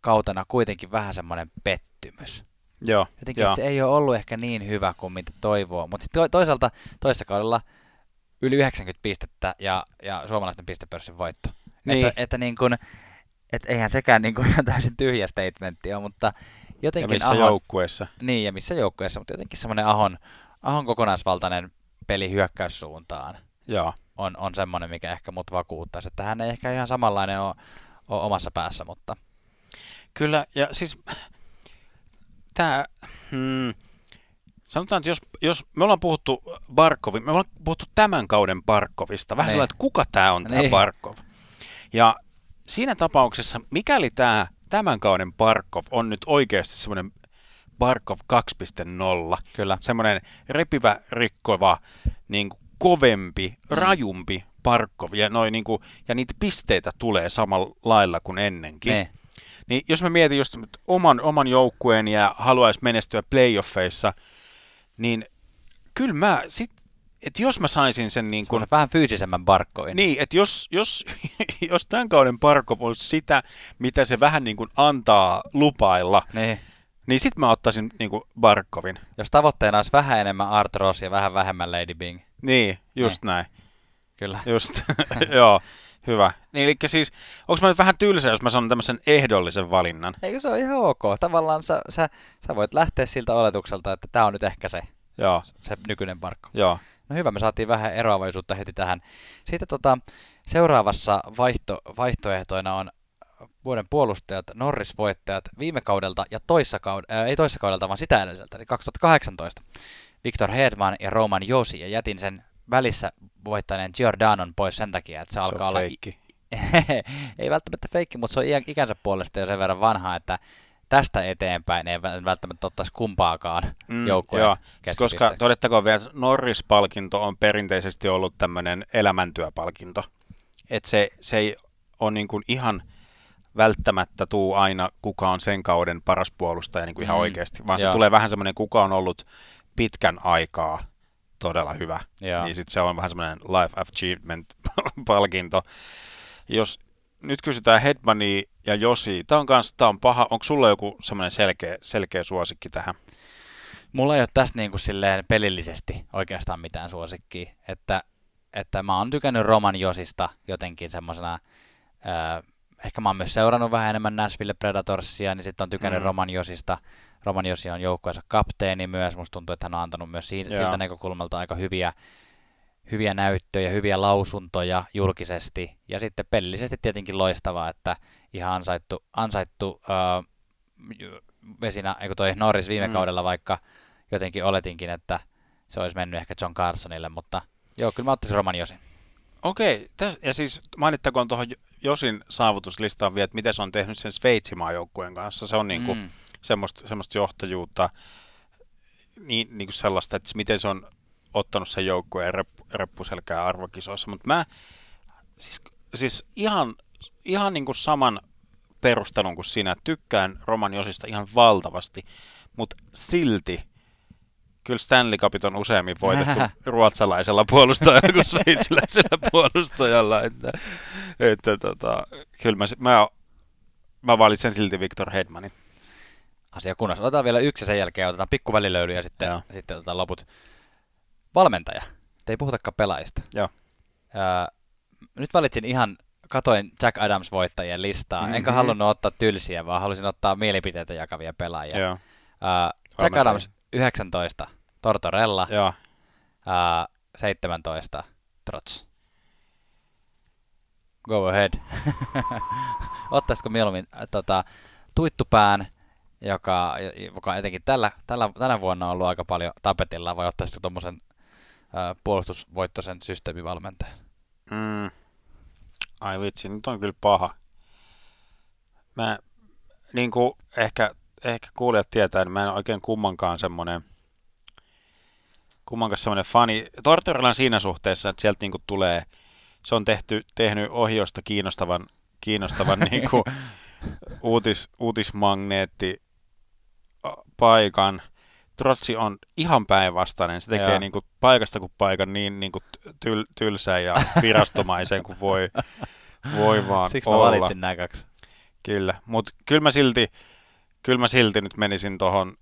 kautena kuitenkin vähän semmoinen pettymys. Joo, Jotenkin joo. se ei ole ollut ehkä niin hyvä kuin mitä toivoo, mutta sitten toisaalta toisessa kaudella yli 90 pistettä ja, ja suomalaisten pistepörssin voitto. Niin. Että, että niin kuin, et eihän sekään niin kuin ihan täysin tyhjä statementti ole, mutta jotenkin... Ja missä Ahon, joukkueessa. Niin, ja missä joukkueessa, mutta jotenkin semmoinen Ahon, Ahon kokonaisvaltainen peli hyökkäyssuuntaan Joo. On, on semmoinen, mikä ehkä mut vakuuttaisi. Että hän ei ehkä ihan samanlainen ole, ole omassa päässä, mutta... Kyllä, ja siis tämä... Hmm, sanotaan, että jos, jos me ollaan puhuttu Barkovin, me ollaan puhuttu tämän kauden Barkovista, vähän niin. sellainen, että kuka tämä on tämä niin. Barkov. Ja siinä tapauksessa, mikäli tämä tämän kauden Barkov on nyt oikeasti semmoinen Barkov 2.0, Kyllä. semmoinen repivä, rikkova, niin kuin kovempi, mm. rajumpi Barkov, ja, noi, niin kuin, ja niitä pisteitä tulee samalla lailla kuin ennenkin. Ne. Niin jos mä mietin just oman, oman joukkueen ja haluaisi menestyä playoffeissa, niin kyllä mä sit, että jos mä saisin sen niin kuin, vähän fyysisemmän barkkoin. niin, että jos, jos, jos tämän kauden Barkov on sitä, mitä se vähän niin kuin antaa lupailla, Niin. niin sit mä ottaisin niin kuin Barkovin. Jos tavoitteena olisi vähän enemmän Art Ross ja vähän vähemmän Lady Bing. Niin, just näin. Kyllä. Just, joo, hyvä. Niin, eli siis, onko mä nyt vähän tylsä, jos mä sanon tämmöisen ehdollisen valinnan? Eikö se ole ihan ok? Tavallaan sä, sä, sä voit lähteä siltä oletukselta, että tämä on nyt ehkä se, Joo, se nykyinen barkko. joo. No hyvä, me saatiin vähän eroavaisuutta heti tähän. Sitten tota, seuraavassa vaihto, vaihtoehtoina on vuoden puolustajat, Norris-voittajat viime kaudelta ja toissa kaudelta, ää, ei toissa kaudelta, vaan sitä edelliseltä, eli 2018. Victor Hedman ja Roman Josi, ja jätin sen välissä voittaneen Giordanon pois sen takia, että se, Se alkaa olla... feikki. ei välttämättä feikki, mutta se on ikänsä puolesta jo sen verran vanha, että tästä eteenpäin ei vä- välttämättä ottaisi kumpaakaan mm, joukkueen joo, siis koska todettakoon vielä, että Norris-palkinto on perinteisesti ollut tämmöinen elämäntyöpalkinto. Että se, se ei ole niin kuin ihan välttämättä tuu aina, kuka on sen kauden paras puolustaja niin kuin ihan Mm, oikeasti, vaan joo. se tulee vähän semmoinen, kuka on ollut pitkän aikaa todella hyvä. Joo. Niin sitten se on vähän semmoinen life achievement-palkinto. Jos nyt kysytään Hedmania ja Josi, tämä on, kans, tää on paha. Onko sulla joku semmoinen selkeä, selkeä suosikki tähän? Mulla ei ole tästä niin kuin silleen pelillisesti oikeastaan mitään suosikkia, että, että mä oon tykännyt Roman Josista jotenkin semmosena, äh, ehkä mä oon myös seurannut vähän enemmän Nashville Predatorsia, niin sitten on tykännyt mm. Roman Josista. Roman Josi on joukkueensa kapteeni myös, musta tuntuu, että hän on antanut myös siitä, siltä näkökulmalta aika hyviä, hyviä näyttöjä, hyviä lausuntoja julkisesti, ja sitten pelillisesti tietenkin loistavaa, että ihan ansaittu, ansaittu äh, vesinä, eikö toi Norris viime Mm. kaudella, vaikka jotenkin oletinkin, että se olisi mennyt ehkä John Carsonille, mutta joo, kyllä mä ottaisin Roman Josin. Okei, täs, ja siis mainittakoon tuohon Josin saavutuslistaan vielä, että miten se on tehnyt sen Sveitsimaan joukkueen kanssa. Se on niinku Mm. Semmoista, semmoista johtajuutta, niin, niin kuin sellaista, että miten se on ottanut sen joukkueen reppu, reppuselkää arvokisoissa. Mutta mä siis, siis ihan, ihan niin kuin saman perustelun kuin sinä. Tykkään Roman Josista ihan valtavasti, mutta silti kyllä Stanley Cupit on useammin voitettu ruotsalaisella puolustajalla kuin sveitsiläisellä puolustajalla. Että, että tota, kyllä mä, mä, mä valitsen silti Victor Hedmanin. Asia kunnossa. Otetaan vielä yksi ja sen jälkeen otetaan pikku välilöyly ja sitten, Joo. sitten otetaan loput. Valmentaja. Te ei puhutakaan pelaajista. Joo. Öö, nyt valitsin ihan, katoin Jack Adams voittajien listaa. Mm-hmm. Enkä halunnut ottaa tylsiä, vaan halusin ottaa mielipiteitä jakavia pelaajia. Joo. Öö, Jack. Adams 19, Tortorella, Joo. öö, 17, Trots. Go ahead. Ottaisiko mieluummin tota, tuittupään, joka, joka etenkin tällä, tällä, tänä vuonna on ollut aika paljon tapetilla, vai ottaisitko tuommoisen puolustusvoittoisen systeemivalmentajan? Mm. Ai vitsi, nyt on kyllä paha. Mä, niin kuin ehkä, ehkä kuulijat tietää, niin mä en oikein kummankaan semmoinen kummankaan semmoinen fani. Tortorella siinä suhteessa, että sieltä niin kuin tulee, se on tehty, tehnyt ohjosta kiinnostavan, kiinnostavan niin kuin uutis, uutismagneetti paikan. Trotsi on ihan päinvastainen. Se tekee Joo. niin kuin paikasta kuin paikan niin, niin kuin tyl, tylsän ja virastomaisen kuin voi, voi vaan Siksi mä olla. valitsin nämä kaksi. Kyllä, mutta kyllä mä silti, kyllä mä silti nyt menisin tuohon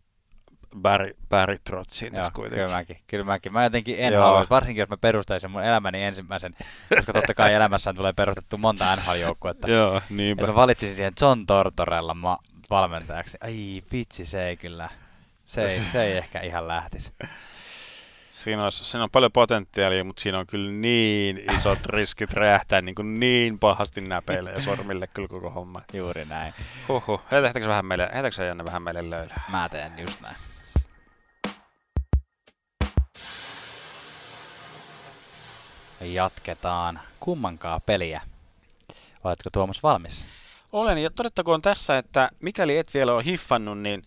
Barry, Barry Trotsiin Joo, tässä kuitenkin. kyllä mäkin, kyllä mäkin. Mä jotenkin en Joo. halua, varsinkin jos mä perustaisin mun elämäni ensimmäisen, koska totta kai elämässään tulee perustettu monta NHL-joukkuetta. Joo, Ja niinpä. mä valitsisin siihen John Tortorella ma- valmentajaksi. Ai vitsi, se ei kyllä, se ei, se ei ehkä ihan lähtisi. Siinä, olisi, siinä on paljon potentiaalia, mutta siinä on kyllä niin isot riskit räjähtää niin, kuin niin pahasti näpeille ja sormille kyllä koko homma. Juuri näin. Huhhuh. Heitäkö vähän meille, heitäkö Janne vähän meille löylää? Mä teen just näin. Jatketaan kummankaa peliä. Oletko Tuomas valmis? Olen, ja todettakoon tässä, että mikäli et vielä ole hiffannut, niin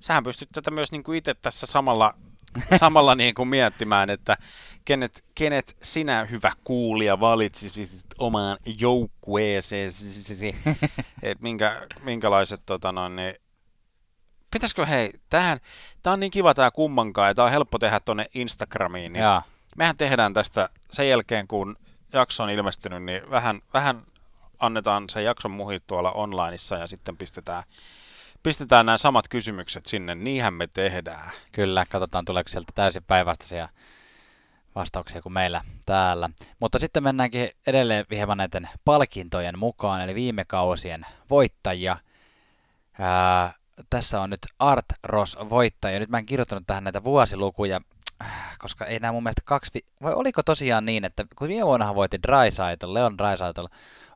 sähän pystyt tätä myös niin kuin itse tässä samalla, samalla niin kuin miettimään, että kenet, kenet sinä hyvä kuulija valitsisit omaan joukkueeseesi, että minkä, minkälaiset tota noin, niin, pitäisikö hei, tähän, tää on niin kiva tää kummankaan, ja tää on helppo tehdä tonne Instagramiin, niin Jaa. mehän tehdään tästä sen jälkeen, kun jakso on ilmestynyt, niin vähän, vähän annetaan se jakson muhit tuolla onlineissa ja sitten pistetään, pistetään nämä samat kysymykset sinne. Niinhän me tehdään. Kyllä, katsotaan tuleeko sieltä täysin päinvastaisia vastauksia kuin meillä täällä. Mutta sitten mennäänkin edelleen hieman näiden palkintojen mukaan, eli viime kausien voittajia. Ää, tässä on nyt Art Ross voittaja. Nyt mä en kirjoittanut tähän näitä vuosilukuja, koska ei nämä mun mielestä kaksi... Vi- Vai oliko tosiaan niin, että kun viime vuonnahan voitti Drysaitel, Leon Drysaitel,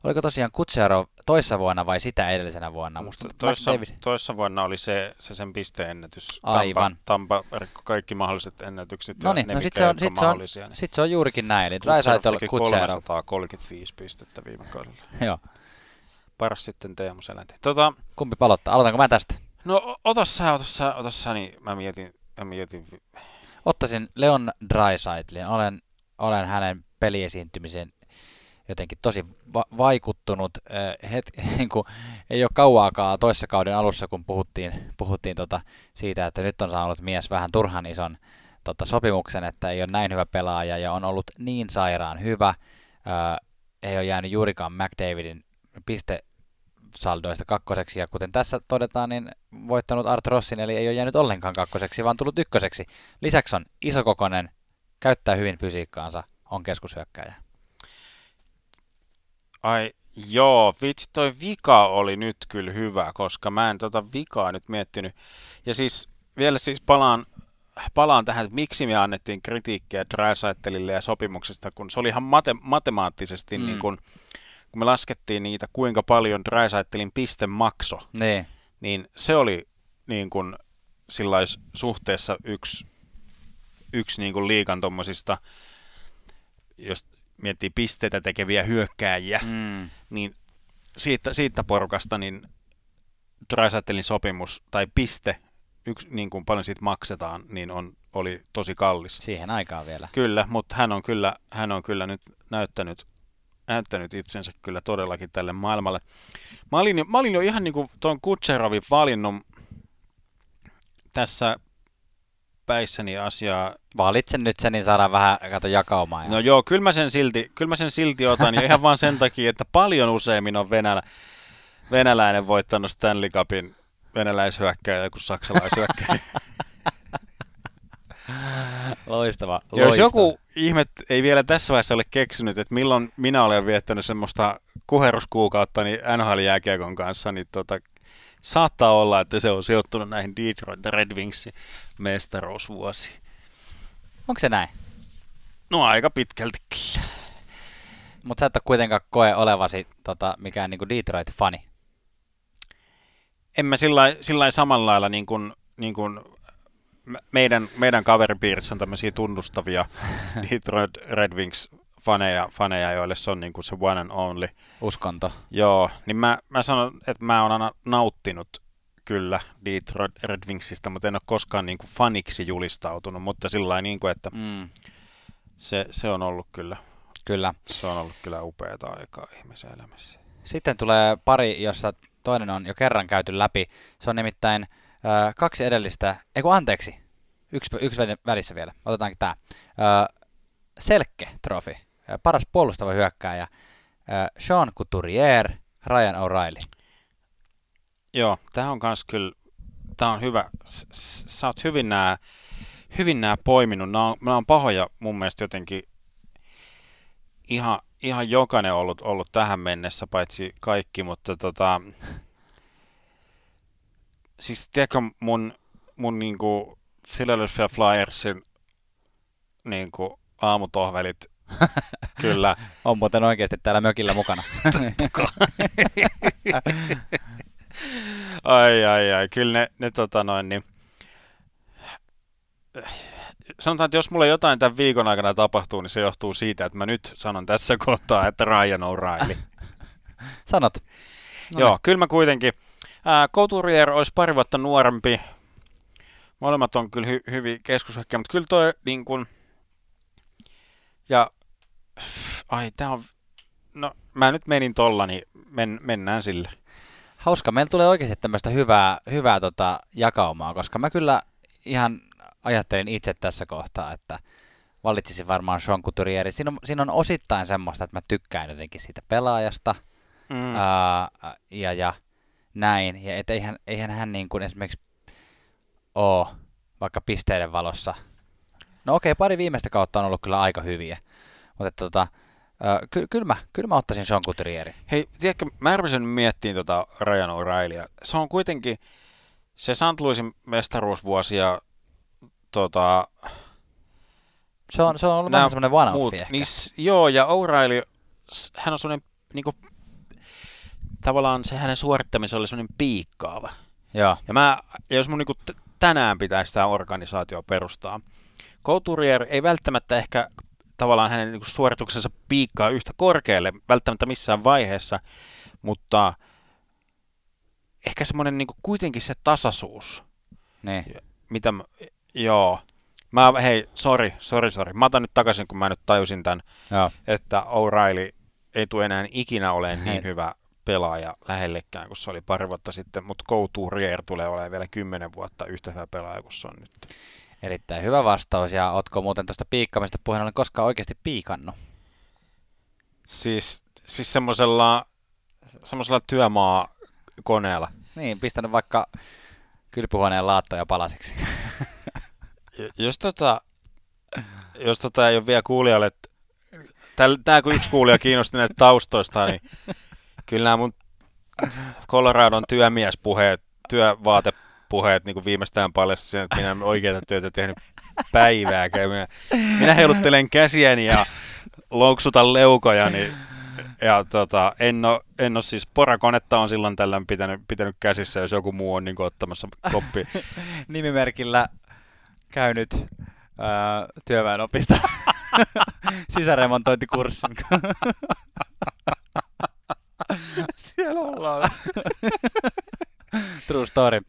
oliko tosiaan Kutsero toissa vuonna vai sitä edellisenä vuonna? Musta Toissa, McDavid- toissa vuonna oli se, se sen pisteennätys. Aivan. Tampa, Tampa kaikki mahdolliset ennätykset. No niin, no sit se on, sit se on, niin sit se on juurikin näin, eli Kutsero Drysaitel, teki Kutsero. 335 pistettä viime kaudella. Joo. Paras sitten Teemu Selänti. Tota, Kumpi palottaa? Aloitanko mä tästä? no ota sä, ota sä, ota sä, niin mä mietin, mä mietin Ottaisin Leon Drysaitlin. Olen, olen hänen peliesiintymisen jotenkin tosi va- vaikuttunut. Äh, het, niin kuin, ei ole kauaakaan toissa kauden alussa, kun puhuttiin, puhuttiin tota siitä, että nyt on saanut mies vähän turhan ison tota, sopimuksen, että ei ole näin hyvä pelaaja ja on ollut niin sairaan hyvä. Äh, ei ole jäänyt juurikaan McDavidin piste saldoista kakkoseksi, ja kuten tässä todetaan, niin voittanut Art Rossin, eli ei ole jäänyt ollenkaan kakkoseksi, vaan tullut ykköseksi. Lisäksi on isokokonen, käyttää hyvin fysiikkaansa, on keskushyökkäjä. Ai joo, vitsi toi vika oli nyt kyllä hyvä, koska mä en tota vikaa nyt miettinyt. Ja siis vielä siis palaan, palaan tähän, että miksi me annettiin kritiikkiä Drysaitelille ja sopimuksesta, kun se oli ihan mate- matemaattisesti, Mm. niin kun, kun me laskettiin niitä, kuinka paljon Drysaitelin piste makso, Niin, niin se oli niin kun sillais suhteessa yksi, yksi niin kun liikan tommosista, jos miettii pisteitä tekeviä hyökkääjiä, mm, niin siitä, siitä porukasta niin Drysaitelin sopimus tai piste, yksi, niin kuin paljon siitä maksetaan, niin on, oli tosi kallis. siihen aikaan vielä. Kyllä, mutta hän on kyllä, hän on kyllä nyt näyttänyt, näyttänyt itsensä kyllä todellakin tälle maailmalle. Mä olin jo, mä olin jo ihan niin kuin tuon Kutserovin valinnut tässä päissäni asiaa Valitsen nyt sen, niin saadaan vähän kato jakaumaa. Ja... No joo, kyllä mä sen silti, kyllä mä sen silti otan, ja ihan vaan sen takia, että paljon useammin on venälä, venäläinen voittanut Stanley Cupin venäläishyökkäjä kuin saksalaishyökkäjä. loistava, Ja jos loistava. joku ihme ei vielä tässä vaiheessa ole keksinyt, että milloin minä olen viettänyt semmoista kuheruskuukautta niin NHL-jääkiekon kanssa, niin tota, saattaa olla, että se on sijoittunut näihin Detroit Red Wingsin mestaruusvuosiin. Onko se näin? No aika pitkälti kyllä. Mutta sä et ole kuitenkaan koe olevasi tota, mikään niinku Detroit-fani. en mä sillä samalla lailla niin kuin, niin kuin meidän, meidän kaveripiirissä on tämmöisiä tunnustavia Detroit Red Wings faneja, faneja, joille se on niin kuin se one and only. Uskonto. Joo, niin mä, mä sanon, että mä oon aina nauttinut kyllä Detroit Red Wingsistä, mutta en ole koskaan niin kuin faniksi julistautunut, mutta sillä lailla niin kuin, että Mm, se, se, on ollut kyllä, kyllä. se on ollut kyllä upeata aikaa ihmisen elämässä. Sitten tulee pari, jossa toinen on jo kerran käyty läpi. Se on nimittäin kaksi edellistä, ei kun anteeksi, yksi, yksi väli- välissä vielä, otetaankin tämä. Selkke-trofi, äh, paras puolustava hyökkääjä, Sean Couturier, Ryan O'Reilly. Joo, tämä on kans kyllä, tämä on hyvä. Sä oot hyvin nää, hyvin nää poiminut. Nämä on, nämä on pahoja mun mielestä jotenkin ihan, ihan jokainen ollut, ollut tähän mennessä, paitsi kaikki, mutta tota, siis tiedätkö mun, mun niinku Philadelphia Flyersin niinku aamutohvelit, kyllä, On muuten oikeasti täällä mökillä mukana. Ai, ai, ai. Kyllä ne, ne tota noin, niin... Sanotaan, että jos mulle jotain tämän viikon aikana tapahtuu, niin se johtuu siitä, että mä nyt sanon tässä kohtaa, että Ryan O'Reilly. Sanot. No Joo, niin. kyllä mä kuitenkin. Ää, Couturier olisi pari vuotta nuorempi. Molemmat on kyllä hy- hyvin keskushyökkäjä, mutta kyllä toi niin kuin... Ja... Ai, tää on... No, mä nyt menin tolla, niin men, mennään sille. Hauska. Meillä tulee oikeasti tämmöistä hyvää, hyvää tota jakaumaa, koska mä kyllä ihan ajattelin itse tässä kohtaa, että valitsisin varmaan Sean Couturieri. Siinä on, siinä on osittain semmoista, että mä tykkään jotenkin siitä pelaajasta mm. ää, ja, ja näin. Ja et eihän, eihän hän niin kuin esimerkiksi ole vaikka pisteiden valossa. No okei, okay, pari viimeistä kautta on ollut kyllä aika hyviä. Mutta tota, ky- kyllä, mä, kyllä mä ottaisin Sean Couturieri. Hei, tiedätkö, mä rupesin miettimään tota Ryan O'Reillya. Se on kuitenkin, se St. Louisin mestaruusvuosia tota, se on, se on ollut vähän semmoinen one muut, niin, Joo, ja O'Reilly, hän on semmoinen niinku, tavallaan se hänen suorittamisen oli semmoinen piikkaava. Joo. Ja, mä, ja jos mun niinku t- tänään pitäisi tämä organisaatio perustaa, Couturier ei välttämättä ehkä tavallaan hänen niinku suorituksensa piikkaa yhtä korkealle, välttämättä missään vaiheessa, mutta ehkä semmoinen niinku kuitenkin se tasaisuus. Niin. Mitä mä, joo. Mä, hei, sorry, sorry, sorry. Mä otan nyt takaisin, kun mä nyt tajusin tämän, Joo. että O'Reilly ei tule enää ikinä olemaan niin hyvä pelaaja lähellekään kuin se oli pari vuotta sitten, mutta Couturier tulee olemaan vielä kymmenen vuotta yhtä hyvä pelaaja kuin se on nyt. Erittäin hyvä vastaus, ja ootko muuten tuosta piikkamista puheen ollen koskaan oikeasti piikannut? Siis, siis semmoisella, semmoisella työmaakoneella. Niin, pistänyt vaikka kylpyhuoneen laattoja palasiksi. jos tota, jos tota ei ole vielä kuulijalle, tämä kun yksi kuulija kiinnosti näistä taustoista, niin kyllä nämä mun Coloradon työmiespuheet, työvaatepuheet niin kuin viimeistään paljasti sen, että minä en oikeita työtä tehnyt päivääkään. Minä, minä heiluttelen käsiäni ja louksutan leukoja, niin ja tota, en, ole, en ole siis, porakonetta on silloin tällöin pitänyt, pitänyt käsissä, jos joku muu on niin kuin, ottamassa koppi. Nimimerkillä käynyt ää, työväenopisto sisäremontointikurssin. Siellä ollaan. True story.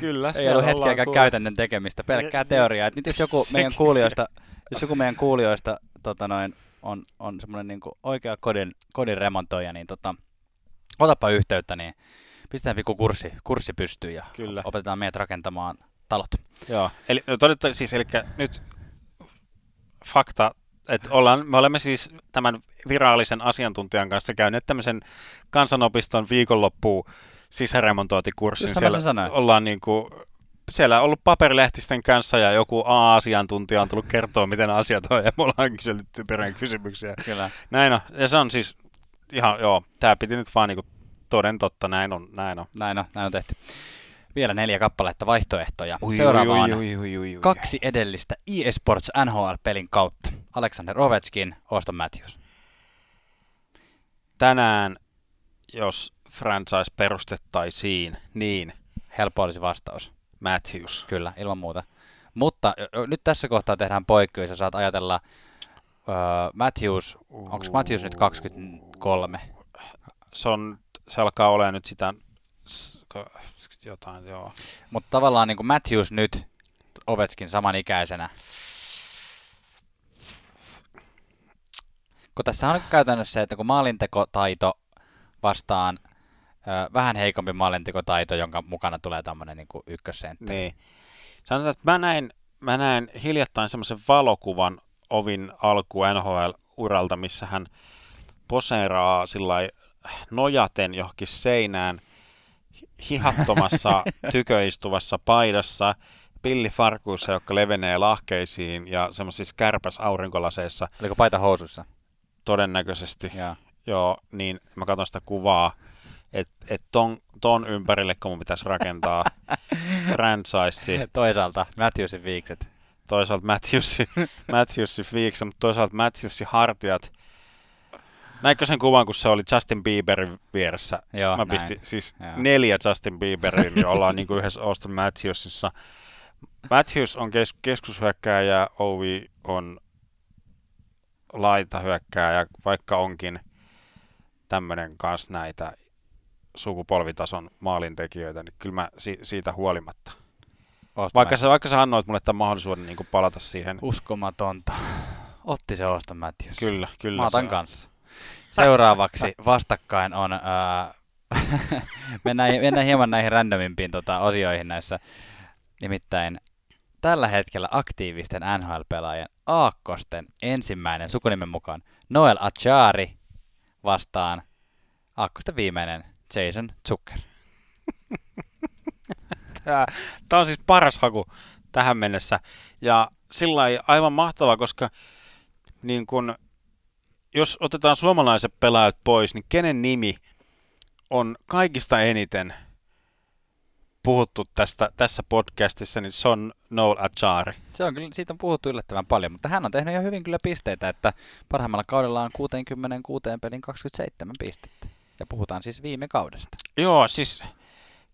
Kyllä. Ei ollut hetkeäkään kuule. käytännön tekemistä, pelkkää teoriaa. Et nyt jos joku meidän kuulijoista, jos joku meidän kuulijoista tota noin, on, on semmoinen niin oikea kodin, kodin remontoija, niin tota, otapa yhteyttä, niin pistetään pikku kurssi, kurssi pystyyn ja Kyllä. opetetaan meidät rakentamaan talot. Joo, eli no todetta, siis, eli nyt fakta, että ollaan, me olemme siis tämän virallisen asiantuntijan kanssa käyneet tämmöisen kansanopiston viikonloppuun sisäremontointikurssin. Siellä ollaan niin kuin, siellä on ollut paperilehtisten kanssa ja joku A-asiantuntija on tullut kertoa, miten asiat on, ja me ollaan kysellyt perään kysymyksiä. Kyllä. Näin on, ja se on siis ihan, joo, tämä piti nyt vaan niin kuin toden totta, näin on, näin on. Näin on, näin on tehty vielä neljä kappaletta vaihtoehtoja. Ui, Seuraava on ui, ui, ui, ui, kaksi edellistä eSports NHL-pelin kautta. Alexander Ovechkin, Auston Matthews. Tänään, jos franchise perustettaisiin, niin... Helppo olisi vastaus. Matthews. Kyllä, ilman muuta. Mutta nyt tässä kohtaa tehdään poikkeus ja saat ajatella uh, Matthews, onko Matthews nyt 23? Se, on, se alkaa olemaan nyt sitä jotain, joo. Mutta tavallaan niin kuin Matthews nyt, Ovetskin samanikäisenä. Kun tässä on käytännössä se, että kun maalintekotaito vastaan ö, vähän heikompi maalintekotaito, jonka mukana tulee tämmöinen niin ykkössentteri. Niin. Sanotaan, että mä näin, mä näin hiljattain semmoisen valokuvan Ovin alku NHL-uralta, missä hän poseeraa sillä nojaten johonkin seinään – hihattomassa tyköistuvassa paidassa, pillifarkuissa, jotka levenee lahkeisiin ja semmoisissa kärpäs aurinkolaseissa. Oliko paita housuissa? Todennäköisesti. Ja. Joo, niin mä katson sitä kuvaa, että et ton, ton ympärille, kun mun pitäisi rakentaa franchise. Toisaalta Matthewsin viikset. Toisaalta Matthewsin, Matthewsin viikset, mutta toisaalta Matthewsin hartiat – Näinkö sen kuvan, kun se oli Justin Bieberin vieressä? Joo, Mä pistin näin. siis Joo. neljä Justin Bieberin, niin ollaan niin kuin yhdessä Austin Matthewsissa. Matthews on kes- keskushyökkääjä, Ovi on laitahyökkääjä, vaikka onkin tämmöinen kanssa näitä sukupolvitason maalintekijöitä, niin kyllä mä si- siitä huolimatta. Auston Vaikka sä, vaikka sä annoit mulle tämän mahdollisuuden niin palata siihen. Uskomatonta. Otti se Auston Matthews. Kyllä, kyllä. Mä otan se- kanssa. Seuraavaksi vastakkain on... Ää, mennään, mennään hieman näihin randomimpiin tota, osioihin näissä. Nimittäin tällä hetkellä aktiivisten NHL-pelaajien Aakkosten ensimmäinen sukunimen mukaan Noel Achari vastaan Aakkosten viimeinen Jason Zucker. Tämä, tämä on siis paras haku tähän mennessä. Ja sillä lailla aivan mahtava, koska niin kun, jos otetaan suomalaiset pelaajat pois, niin kenen nimi on kaikista eniten puhuttu tästä, tässä podcastissa, niin se on Noel Achari. Se on kyllä, siitä on puhuttu yllättävän paljon, mutta hän on tehnyt jo hyvin kyllä pisteitä, että parhaimmalla kaudella on 66 pelin 27 pistettä. Ja puhutaan siis viime kaudesta. Joo, siis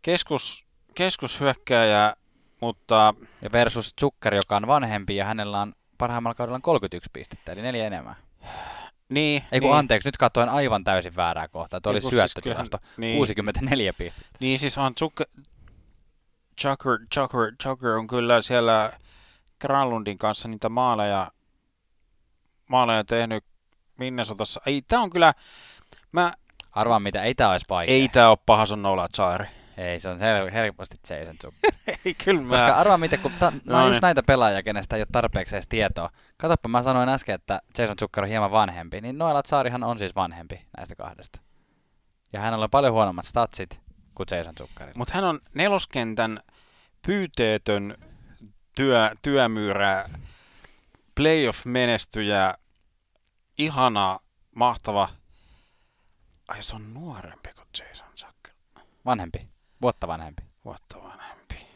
keskus, keskushyökkääjä, mutta Ja versus Zucker, joka on vanhempi ja hänellä on parhaimmalla kaudella 31 pistettä, eli neljä enemmän. niin, Ei kun niin, anteeksi, nyt katsoin aivan täysin väärää kohtaa. Tuo oli siis syöttötilasto. kyllähän- niin. 64 pistettä. Niin siis on Zucker, Zucker, Zucker, Zucker on kyllä siellä Granlundin kanssa niitä maaleja, maaleja tehnyt Minnesotassa. Ei, tää on kyllä, mä, Arvaa mitä, ei tää olisi vaikea. ei tää oo paha sun Nola Chaari. ei se on hel- helposti Jason Zucker. ei, kyllä Koska mä, arvaa mitä, kun ta- No no, on just niin. näitä pelaajia, kenestä ei ole tarpeeksi edes tietoa. Katoppa, mä sanoin äsken, että Jason Zucker on hieman vanhempi, niin Noela Tsarihan on siis vanhempi näistä kahdesta. Ja hänellä on paljon huonommat statsit kuin Jason Zuckerilla. Mutta hän on neloskentän pyyteetön työ, työmyyrä, playoff-menestyjä, ihana, mahtava. Ai se on nuorempi kuin Jason Zucker. Vanhempi, vuotta vanhempi. Vuotta vanhempi.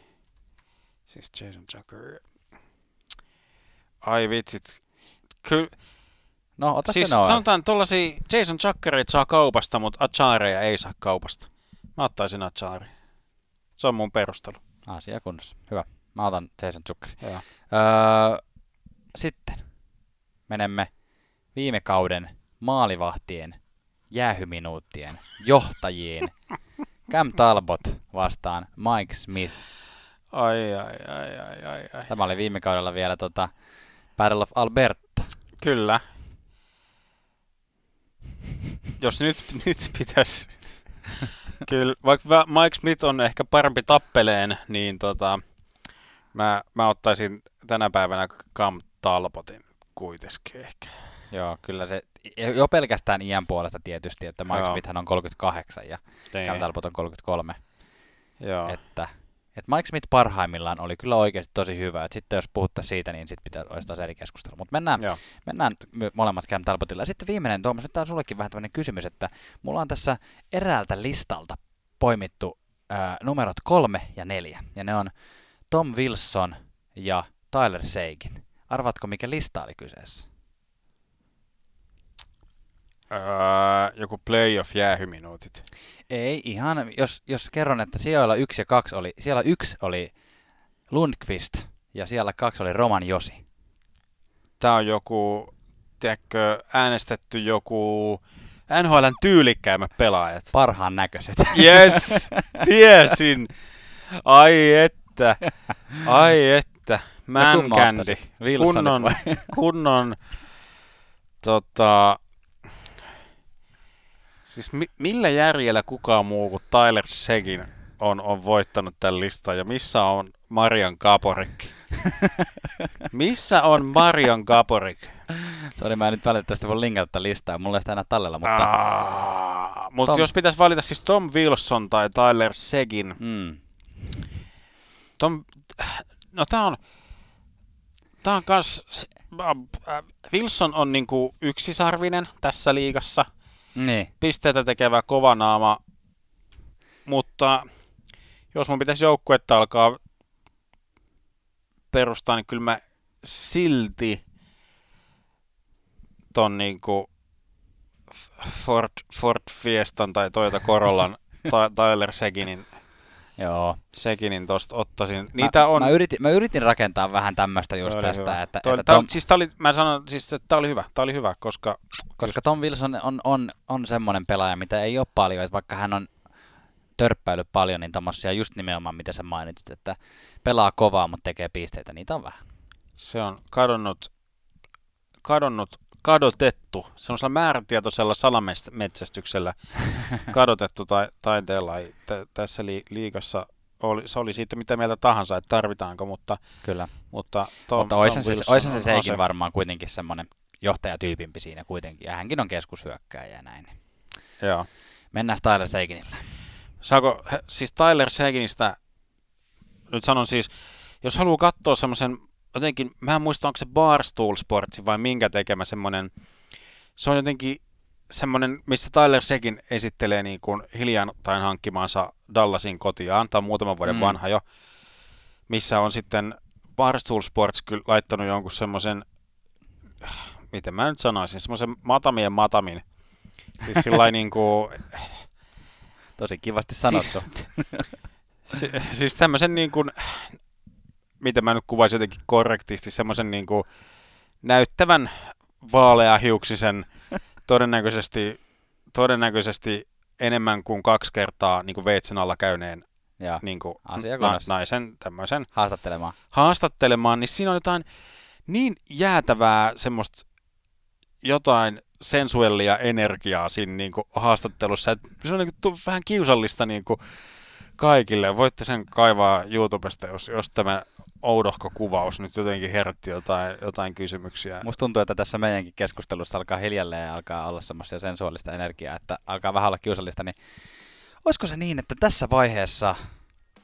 Siis Jason Zucker. Ai vitsit. Kyllä, No, ota siis se sanotaan tollasia Jason Zuckerit saa kaupasta, mutta Achareja ei saa kaupasta. Mä ottaisin Achari. Se on mun perustelu. Asia kunnossa. Hyvä. Mä otan Jason Zuckerin. Öö, sitten menemme viime kauden maalivahtien jäähyminuuttien johtajiin. Cam Talbot vastaan Mike Smith. Ai, ai, ai, ai, ai, ai. Tämä oli viime kaudella vielä tota Battle of Alberta. Kyllä. Jos nyt, nyt pitäisi... Kyllä, vaikka Mike Smith on ehkä parempi tappeleen, niin tota, mä, mä ottaisin tänä päivänä Cam Talbotin kuitenkin ehkä. Joo, kyllä se, jo pelkästään iän puolesta tietysti, että Mike. Smith on 38 ja Niin. Cam Talbot on 33. Joo. Että, että Mike Smith parhaimmillaan oli kyllä oikeasti tosi hyvä. Et sitten jos puhuttaisiin siitä, niin sitten pitää olisi taas eri keskustelu. Mutta mennään, Joo. mennään molemmat Cam Talbotilla. Ja sitten viimeinen, Tuomas, nyt tämä on sullekin vähän tämmöinen kysymys, että mulla on tässä eräältä listalta poimittu ää, numerot kolme ja neljä. Ja ne on Tom Wilson ja Tyler Seigin. Arvatko, mikä lista oli kyseessä? Öö, joku playoff jäähyminuutit. Ei ihan, jos, jos kerron, että siellä yksi ja kaksi oli, siellä yksi oli Lundqvist ja siellä kaksi oli Roman Josi. Tää on joku, tiedätkö, äänestetty joku NHLn tyylikkäimmät pelaajat. Parhaan näköiset. Yes, tiesin. Ai että, ai että. Man kumman candy. ottaisit? Wilsonit Kunnon, kunnon, tota, siis mi- millä järjellä kukaan muu kuin Tyler Segin on, on voittanut tämän listan ja missä on Marian Kaporik? missä on Marian Kaporik? Sori, mä en nyt valitettavasti voi linkata tätä listaa, mulla ei sitä enää tallella, mutta... Ah, Mutta Tom- jos pitäisi valita siis Tom Wilson tai Tyler Segin, Mm. Tom, no tää on, tää on kans, äh, Wilson on niinku yksisarvinen tässä liigassa, Niin. pisteitä tekevä kova naama, mutta jos mun pitäisi joukkuetta alkaa perustaa, niin kyllä mä silti ton niinku Ford, Ford Fiestan tai Toyota Corollan Tyler Seginin Joo. Sekin, niin tosta ottaisin. Niitä mä, on... Mä yritin, mä yritin rakentaa vähän tämmöistä just tästä, hyvä. että, Toi, että tää, Tom, siis tää oli, mä sanon, siis, että tää oli hyvä, tää oli hyvä, koska... koska Tom Wilson on, on, on semmoinen pelaaja, mitä ei ole paljon, että vaikka hän on törppäillyt paljon, niin tommosia just nimenomaan, mitä sä mainitsit, että pelaa kovaa, mutta tekee pisteitä, niitä on vähän. Se on kadonnut, kadonnut, kadotettu, semmoisella määrätietoisella salametsästyksellä kadotettu tai, taiteella. Tä- tässä li, liigassa oli, se oli siitä mitä mieltä tahansa, että tarvitaanko, mutta, Kyllä. mutta Tom, mutta oishan Tom se, se Seikin ase- varmaan kuitenkin semmoinen johtajatyypimpi siinä kuitenkin, ja hänkin on keskushyökkääjä ja näin. Joo. Mennään Tyler Seikinille. Saako, siis Tyler Saganista, nyt sanon siis, jos haluaa katsoa semmoisen, jotenkin, mä en muista, onko se Barstool Sportsi vai minkä tekemä semmoinen, se on jotenkin semmoinen, missä Tyler Segin esittelee niin kuin hiljattain hankkimaansa Dallasin kotiaan, on muutaman vuoden Mm. vanha jo, missä on sitten Barstool Sports kyllä laittanut jonkun semmoisen, miten mä nyt sanoisin, semmoisen matamien matamin, siis sillä niin kuin, Tosi kivasti sanottu. Si- siis tämmöisen niin kuin, miten mä nyt kuvaisin jotenkin korrektisti, semmoisen niin kuin näyttävän vaaleahiuksisen, todennäköisesti, todennäköisesti enemmän kuin kaksi kertaa niin kuin veitsen alla käyneen ja niin kuin, na- naisen tämmöisen haastattelemaan. haastattelemaan, niin siinä on jotain niin jäätävää semmoista jotain sensuellia energiaa siinä niin kuin haastattelussa, että se on niin kuin, vähän kiusallista niin kuin kaikille. Voitte sen kaivaa YouTubesta, jos, jos tämä oudohko kuvaus nyt jotenkin herätti jotain, jotain kysymyksiä. Musta tuntuu, että tässä meidänkin keskustelussa alkaa hiljalleen ja alkaa olla semmoista sensuaalista energiaa, että alkaa vähän olla kiusallista, niin olisiko se niin, että tässä vaiheessa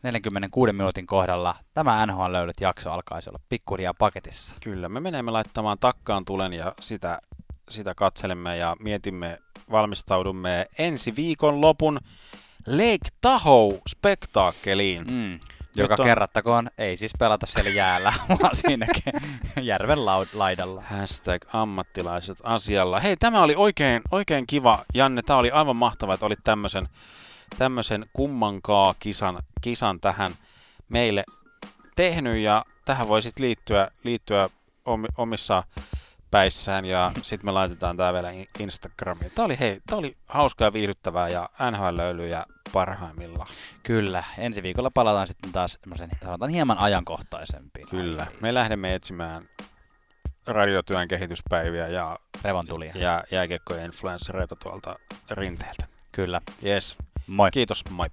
46 minuutin kohdalla tämä NHL löydyt jakso alkaisi olla pikkuhiljaa paketissa. Kyllä, me menemme laittamaan takkaan tulen ja sitä, sitä katselemme ja mietimme, valmistaudumme ensi viikon lopun Lake Tahoe spektaakkeliin. Mm. Joka on- kerrattakoon, ei siis pelata siellä jäällä, vaan siinä järven laidalla. Hashtag ammattilaiset asialla. Hei, tämä oli oikein, oikein kiva, Janne. Tämä oli aivan mahtavaa, että olit tämmöisen, tämmöisen kummankaa kisan, kisan tähän meille tehnyt. Ja tähän voisit liittyä, liittyä omi, omissa päissään ja sitten me laitetaan tämä vielä in- Instagramiin. Tämä oli, hei, tämä oli hauskaa ja viihdyttävää ja NHL-löylyjä parhaimmillaan. Kyllä, ensi viikolla palataan sitten taas semmoisen, sanotaan hieman ajankohtaisempiin. Kyllä. aiheisiin. Me lähdemme etsimään radiotyön kehityspäiviä ja, Revontulia. ja jääkiekkojen influenssereita tuolta rinteeltä. Kyllä. Yes. Moi. Kiitos, moi.